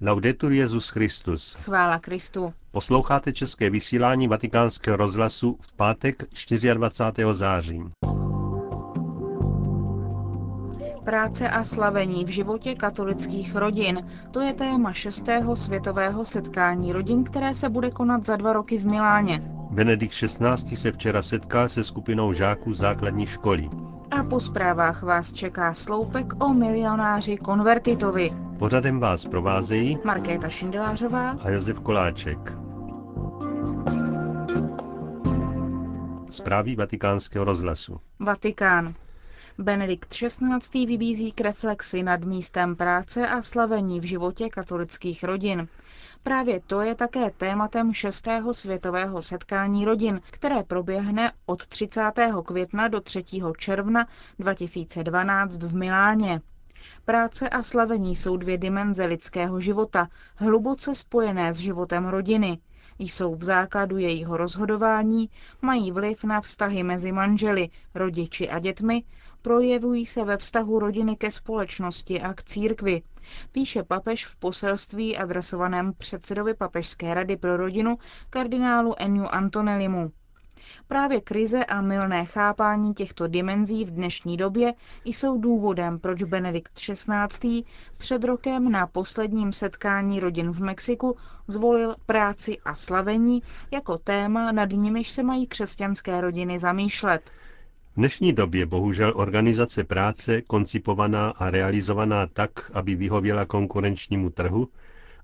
Laudetur Jezus Christus. Chvála Kristu. Posloucháte české vysílání Vatikánského rozhlasu v pátek 24. září. Práce a slavení v životě katolických rodin. To je téma šestého světového setkání rodin, které se bude konat za dva roky v Miláně. Benedikt XVI. se včera setkal se skupinou žáků základní školy. A po zprávách vás čeká sloupek o milionáři konvertitovi. Pořadem vás provázejí Markéta Šindelářová a Josef Koláček. Zprávy vatikánského rozhlasu. Vatikán. Benedikt XVI. vybízí k reflexi nad místem práce a slavení v životě katolických rodin. Právě to je také tématem 6. světového setkání rodin, které proběhne od 30. května do 3. června 2012 v Miláně. Práce a slavení jsou dvě dimenze lidského života, hluboce spojené s životem rodiny. Jsou v základu jejího rozhodování, mají vliv na vztahy mezi manželi, rodiči a dětmi, projevují se ve vztahu rodiny ke společnosti a k církvi, píše papež v poselství adresovaném předsedovi Papežské rady pro rodinu kardinálu Eniu Antonellimu. Právě krize a milné chápání těchto dimenzí v dnešní době jsou důvodem, proč Benedikt XVI. před rokem na posledním setkání rodin v Mexiku zvolil práci a slavení jako téma, nad nimiž se mají křesťanské rodiny zamýšlet. V dnešní době bohužel organizace práce koncipovaná a realizovaná tak, aby vyhověla konkurenčnímu trhu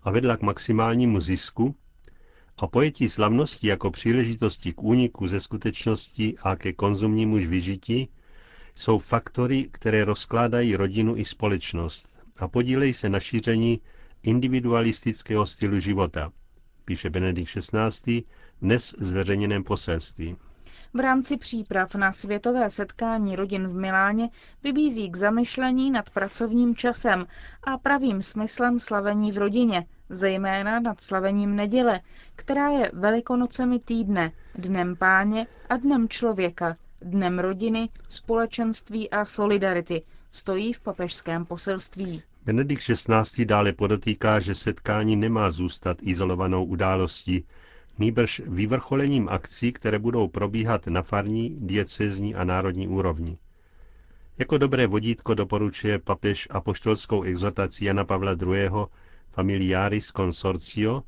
a vedla k maximálnímu zisku, a pojetí slavnosti jako příležitosti k úniku ze skutečnosti a ke konzumnímu vyžití jsou faktory, které rozkládají rodinu i společnost a podílejí se na šíření individualistického stylu života, píše Benedikt XVI. dnes zveřejněném poselství. V rámci příprav na světové setkání rodin v Miláně vybízí k zamyšlení nad pracovním časem a pravým smyslem slavení v rodině, zejména nad slavením neděle, která je velikonocemi týdne, dnem páně a dnem člověka, dnem rodiny, společenství a solidarity, stojí v papežském poselství. Benedikt XVI. dále podotýká, že setkání nemá zůstat izolovanou událostí, nýbrž vyvrcholením akcí, které budou probíhat na farní, diecezní a národní úrovni. Jako dobré vodítko doporučuje papež apoštolskou exhortaci Jana Pavla II. Familiaris Consortio,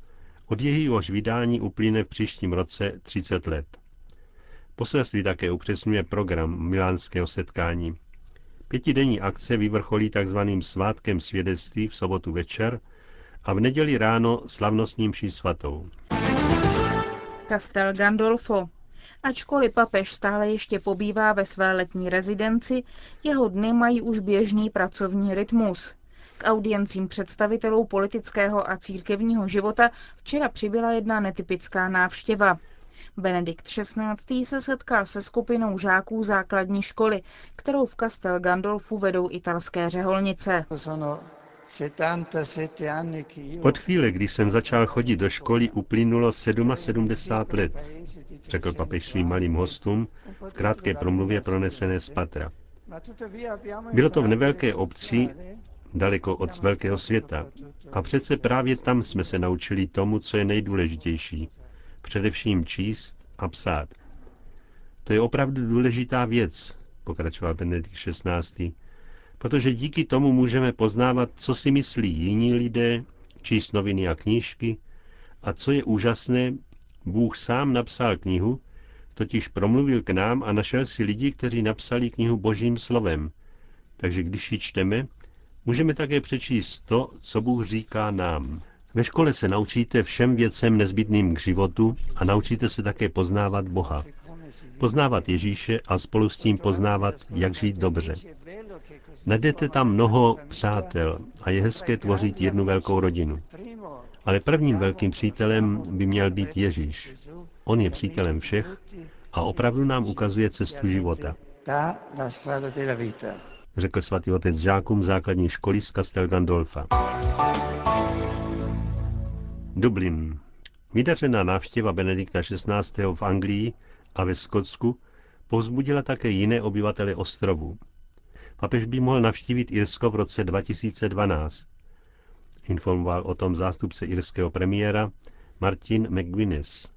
od jejíhož vydání uplyne v příštím roce 30 let. Poselství také upřesňuje program milánského setkání. Pětidenní akce vyvrcholí tzv. svátkem svědectví v sobotu večer a v neděli ráno slavnostním mší svatou. Castel Gandolfo. Ačkoliv papež stále ještě pobývá ve své letní rezidenci, jeho dny mají už běžný pracovní rytmus. K audiencím představitelů politického a církevního života včera přibyla jedna netypická návštěva. Benedikt XVI. se setkal se skupinou žáků základní školy, kterou v Castel Gandolfu vedou italské řeholnice. Od chvíle, kdy jsem začal chodit do školy, uplynulo 77 let, řekl papež svým malým hostům v krátké promluvě pronesené z Patra. Bylo to v nevelké obci, daleko od velkého světa. A přece právě tam jsme se naučili tomu, co je nejdůležitější. Především číst a psát. To je opravdu důležitá věc, pokračoval Benedikt XVI protože díky tomu můžeme poznávat, co si myslí jiní lidé, číst noviny a knížky a co je úžasné, Bůh sám napsal knihu, totiž promluvil k nám a našel si lidi, kteří napsali knihu božím slovem. Takže když ji čteme, můžeme také přečíst to, co Bůh říká nám. Ve škole se naučíte všem věcem nezbytným k životu a naučíte se také poznávat Boha. Poznávat Ježíše a spolu s tím poznávat, jak žít dobře. Najdete tam mnoho přátel a je hezké tvořit jednu velkou rodinu. Ale prvním velkým přítelem by měl být Ježíš. On je přítelem všech a opravdu nám ukazuje cestu života. Řekl svatý otec žákům základní školy z Castel Gandolfa. Dublin. Vydařená návštěva Benedikta XVI. v Anglii a ve Skotsku povzbudila také jiné obyvatele ostrovu. Papež by mohl navštívit Irsko v roce 2012. informoval o tom zástupce irského premiéra Martin McGuinness.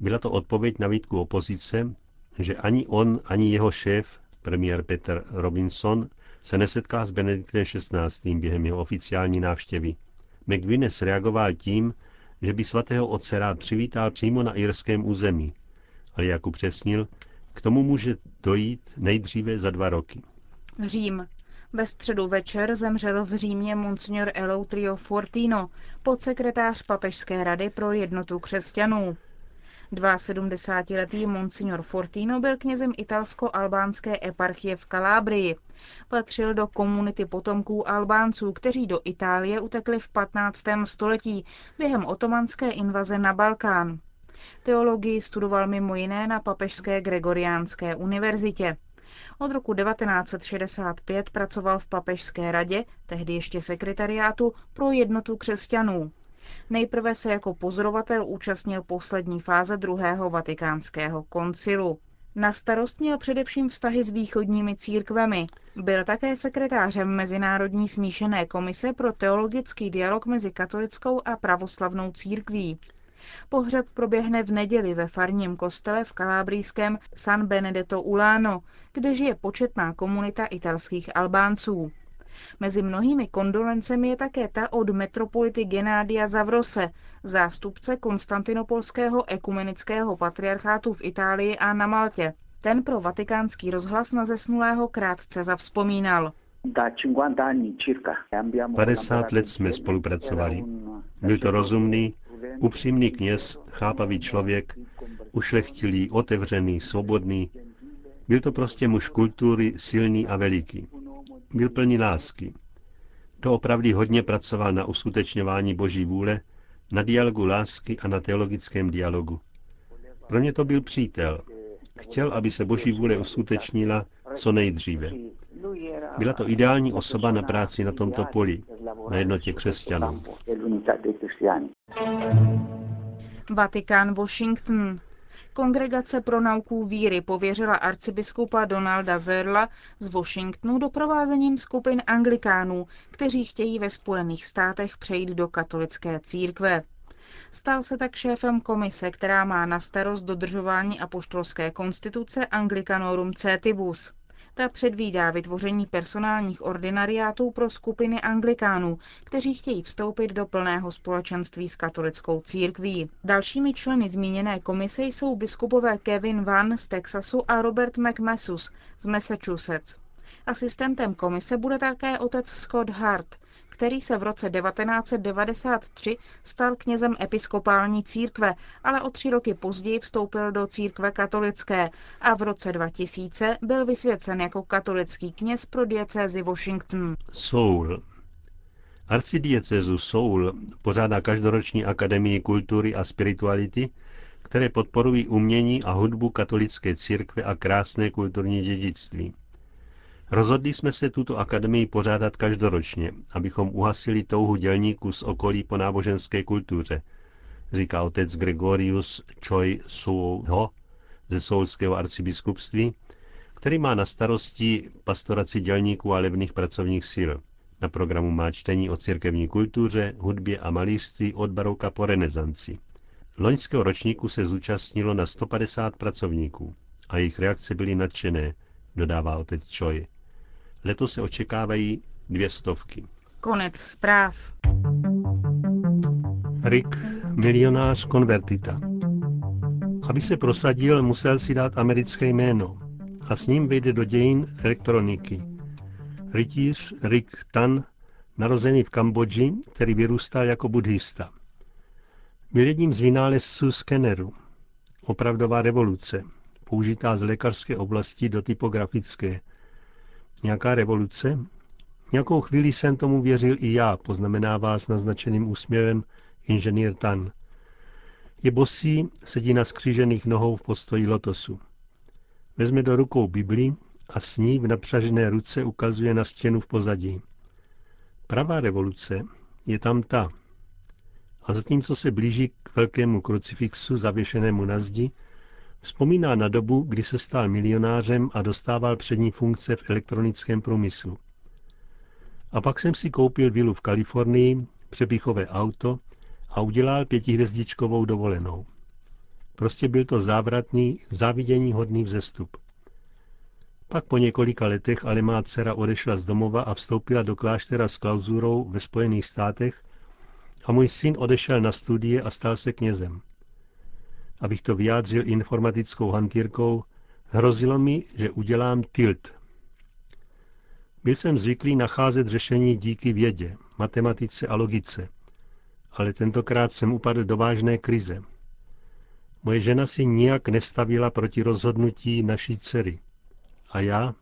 Byla to odpověď na výtku opozice, že ani on, ani jeho šéf, premiér Peter Robinson, se nesetká s Benediktem XVI. během jeho oficiální návštěvy. McGuinness reagoval tím, že by svatého otce rád přivítal přímo na irském území, ale jak upřesnil, k tomu může dojít nejdříve za dva roky. Řím. Ve středu večer zemřel v Římě monsignor Eleutrio Fortino, podsekretář Papežské rady pro jednotu křesťanů. 72-letý monsignor Fortino byl knězem italsko-albánské eparchie v Kalábrii. Patřil do komunity potomků Albánců, kteří do Itálie utekli v 15. století během otomanské invaze na Balkán. Teologii studoval mimo jiné na Papežské Gregoriánské univerzitě. Od roku 1965 pracoval v Papežské radě, tehdy ještě sekretariátu, pro jednotu křesťanů. Nejprve se jako pozorovatel účastnil poslední fáze druhého vatikánského koncilu. Na starost měl především vztahy s východními církvemi. Byl také sekretářem Mezinárodní smíšené komise pro teologický dialog mezi katolickou a pravoslavnou církví. Pohřeb proběhne v neděli ve farním kostele v kalábrijském San Benedetto Ulano, kde žije početná komunita italských Albánců. Mezi mnohými kondolencemi je také ta od metropolity Genádia Zavrose, zástupce konstantinopolského ekumenického patriarchátu v Itálii a na Maltě. Ten pro vatikánský rozhlas na zesnulého krátce zavzpomínal. 50 let jsme spolupracovali. Byl to rozumný, upřímný kněz, chápavý člověk, ušlechtilý, otevřený, svobodný. Byl to prostě muž kultury, silný a veliký. Byl plný lásky. To opravdu hodně pracoval na uskutečňování boží vůle, na dialogu lásky a na teologickém dialogu. Pro mě to byl přítel. Chtěl, aby se boží vůle uskutečnila co nejdříve. Byla to ideální osoba na práci na tomto poli, na jednotě křesťanů. Vatikán Washington. Kongregace pro nauku víry pověřila arcibiskupa Donalda Verla z Washingtonu doprovázením skupin anglikánů, kteří chtějí ve Spojených státech přejít do katolické církve. Stal se tak šéfem komise, která má na starost dodržování apoštolské konstituce Anglicanorum Cetibus. Ta předvídá vytvoření personálních ordinariátů pro skupiny anglikánů, kteří chtějí vstoupit do plného společenství s katolickou církví. Dalšími členy zmíněné komise jsou biskupové Kevin Van z Texasu a Robert McMasus z Massachusetts. Asistentem komise bude také otec Scott Hart, který se v roce 1993 stal knězem episkopální církve, ale o tři roky později vstoupil do církve katolické a v roce 2000 byl vysvěcen jako katolický kněz pro diecézi Washington. Soul. Arcidiecezu Soul pořádá každoroční akademii kultury a spirituality, které podporují umění a hudbu katolické církve a krásné kulturní dědictví. Rozhodli jsme se tuto akademii pořádat každoročně, abychom uhasili touhu dělníků z okolí po náboženské kultuře, říká otec Gregorius Choi Suho ze Soulského arcibiskupství, který má na starosti pastoraci dělníků a levných pracovních sil. Na programu má čtení o církevní kultuře, hudbě a malířství od baroka po renesanci. Loňského ročníku se zúčastnilo na 150 pracovníků a jejich reakce byly nadšené, dodává otec Choi. Letos se očekávají dvě stovky. Konec zpráv. Rick, milionář konvertita. Aby se prosadil, musel si dát americké jméno a s ním vyjde do dějin elektroniky. Rytíř Rick Tan, narozený v Kambodži, který vyrůstal jako buddhista. Byl jedním z vynálezců skeneru. Opravdová revoluce, použitá z lékařské oblasti do typografické – Nějaká revoluce? Nějakou chvíli jsem tomu věřil i já, poznamenává s naznačeným úsměvem inženýr Tan. Je bosý, sedí na skřížených nohou v postoji lotosu. Vezme do rukou Bibli a s ní v napřažené ruce ukazuje na stěnu v pozadí. Pravá revoluce je tam ta. A zatímco se blíží k velkému krucifixu zavěšenému na zdi, Vzpomíná na dobu, kdy se stal milionářem a dostával přední funkce v elektronickém průmyslu. A pak jsem si koupil vilu v Kalifornii, přepichové auto a udělal pětihvězdičkovou dovolenou. Prostě byl to závratný, závidění hodný vzestup. Pak po několika letech ale má dcera odešla z domova a vstoupila do kláštera s klauzurou ve Spojených státech a můj syn odešel na studie a stal se knězem. Abych to vyjádřil informatickou hantýrkou, hrozilo mi, že udělám tilt. Byl jsem zvyklý nacházet řešení díky vědě, matematice a logice, ale tentokrát jsem upadl do vážné krize. Moje žena si nijak nestavila proti rozhodnutí naší dcery. A já?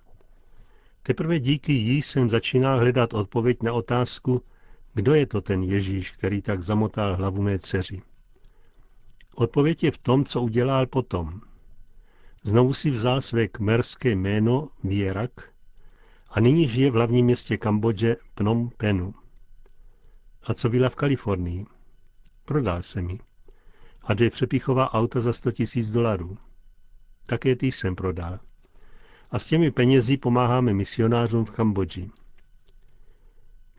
Teprve díky jí jsem začínal hledat odpověď na otázku, kdo je to ten Ježíš, který tak zamotal hlavu mé dceři. Odpověď je v tom, co udělal potom. Znovu si vzal své kmerské jméno Věrak a nyní žije v hlavním městě Kambodže Phnom Penhu. A co byla v Kalifornii? Prodal se mi. A dvě přepichová auta za 100 tisíc dolarů. Také ty jsem prodal. A s těmi penězi pomáháme misionářům v Kambodži.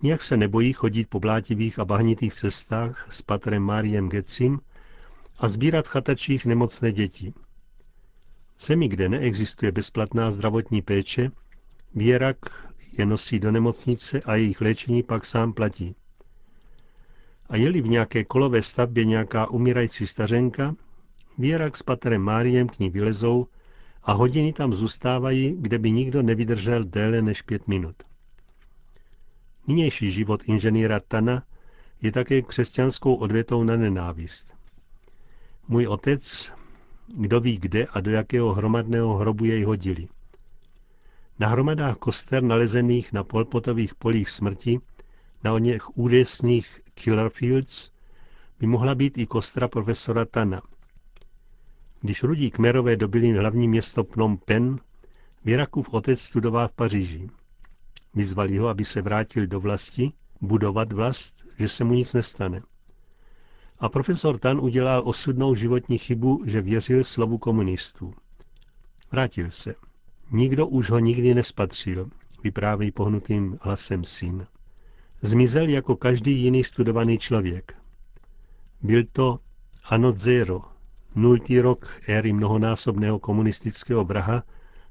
Nijak se nebojí chodit po blátivých a bahnitých cestách s patrem Máriem Getsim a sbírat chatačích nemocné děti. V zemi, kde neexistuje bezplatná zdravotní péče, Věrak je nosí do nemocnice a jejich léčení pak sám platí. A je-li v nějaké kolové stavbě nějaká umírající stařenka, Věrak s patrem Máriem k ní vylezou a hodiny tam zůstávají, kde by nikdo nevydržel déle než pět minut. Nynější život inženýra Tana je také křesťanskou odvětou na nenávist. Můj otec, kdo ví kde a do jakého hromadného hrobu jej hodili. Na hromadách koster nalezených na polpotových polích smrti, na o něch úděsných Killerfields, by mohla být i kostra profesora Tana. Když rudí kmerové dobili hlavní město Phnom Penh, Věrakův otec studoval v Paříži. Vyzvali ho, aby se vrátil do vlasti, budovat vlast, že se mu nic nestane. A profesor Tan udělal osudnou životní chybu, že věřil slovu komunistů. Vrátil se. Nikdo už ho nikdy nespatřil, vypráví pohnutým hlasem syn. Zmizel jako každý jiný studovaný člověk. Byl to Ano Zero, nultý rok éry mnohonásobného komunistického vraha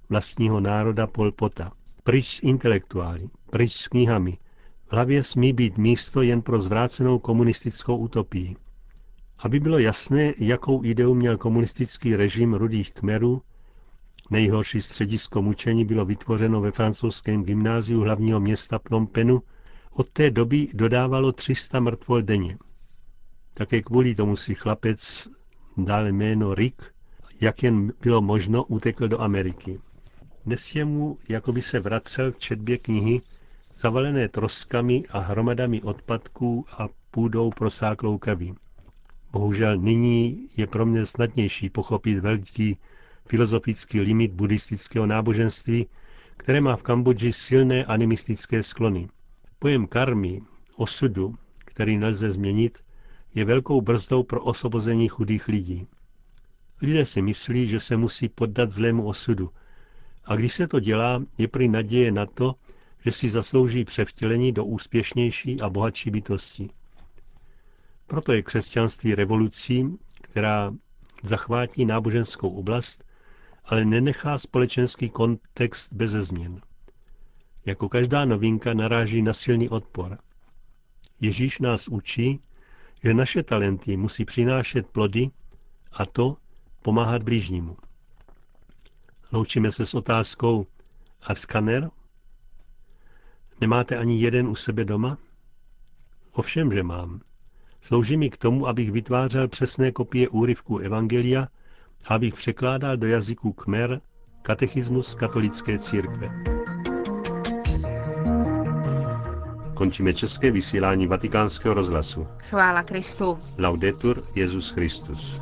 vlastního národa Pol Pota. Pryč s intelektuály, pryč s knihami. V hlavě smí být místo jen pro zvrácenou komunistickou utopii. Aby bylo jasné, jakou ideu měl komunistický režim rudých kmerů, nejhorší středisko mučení bylo vytvořeno ve francouzském gymnáziu hlavního města Phnom Penhu, od té doby dodávalo 300 mrtvol denně. Také kvůli tomu si chlapec dal jméno Rick, jak jen bylo možno, utekl do Ameriky. Dnes je mu, jako by se vracel k četbě knihy, zavalené troskami a hromadami odpadků a půdou prosáklou kaví. Bohužel nyní je pro mě snadnější pochopit velký filozofický limit buddhistického náboženství, které má v Kambodži silné animistické sklony. Pojem karmy, osudu, který nelze změnit, je velkou brzdou pro osvobození chudých lidí. Lidé si myslí, že se musí poddat zlému osudu, a když se to dělá, je prý naděje na to, že si zaslouží převtělení do úspěšnější a bohatší bytosti. Proto je křesťanství revolucí, která zachvátí náboženskou oblast, ale nenechá společenský kontext bez změn. Jako každá novinka naráží na silný odpor. Ježíš nás učí, že naše talenty musí přinášet plody a to pomáhat blížnímu. Loučíme se s otázkou a skaner? Nemáte ani jeden u sebe doma? Ovšem, že mám. Slouží mi k tomu, abych vytvářel přesné kopie úryvků Evangelia a abych překládal do jazyků Kmer katechismus katolické církve. Končíme české vysílání vatikánského rozhlasu. Chvála Kristu. Laudetur Jezus Christus.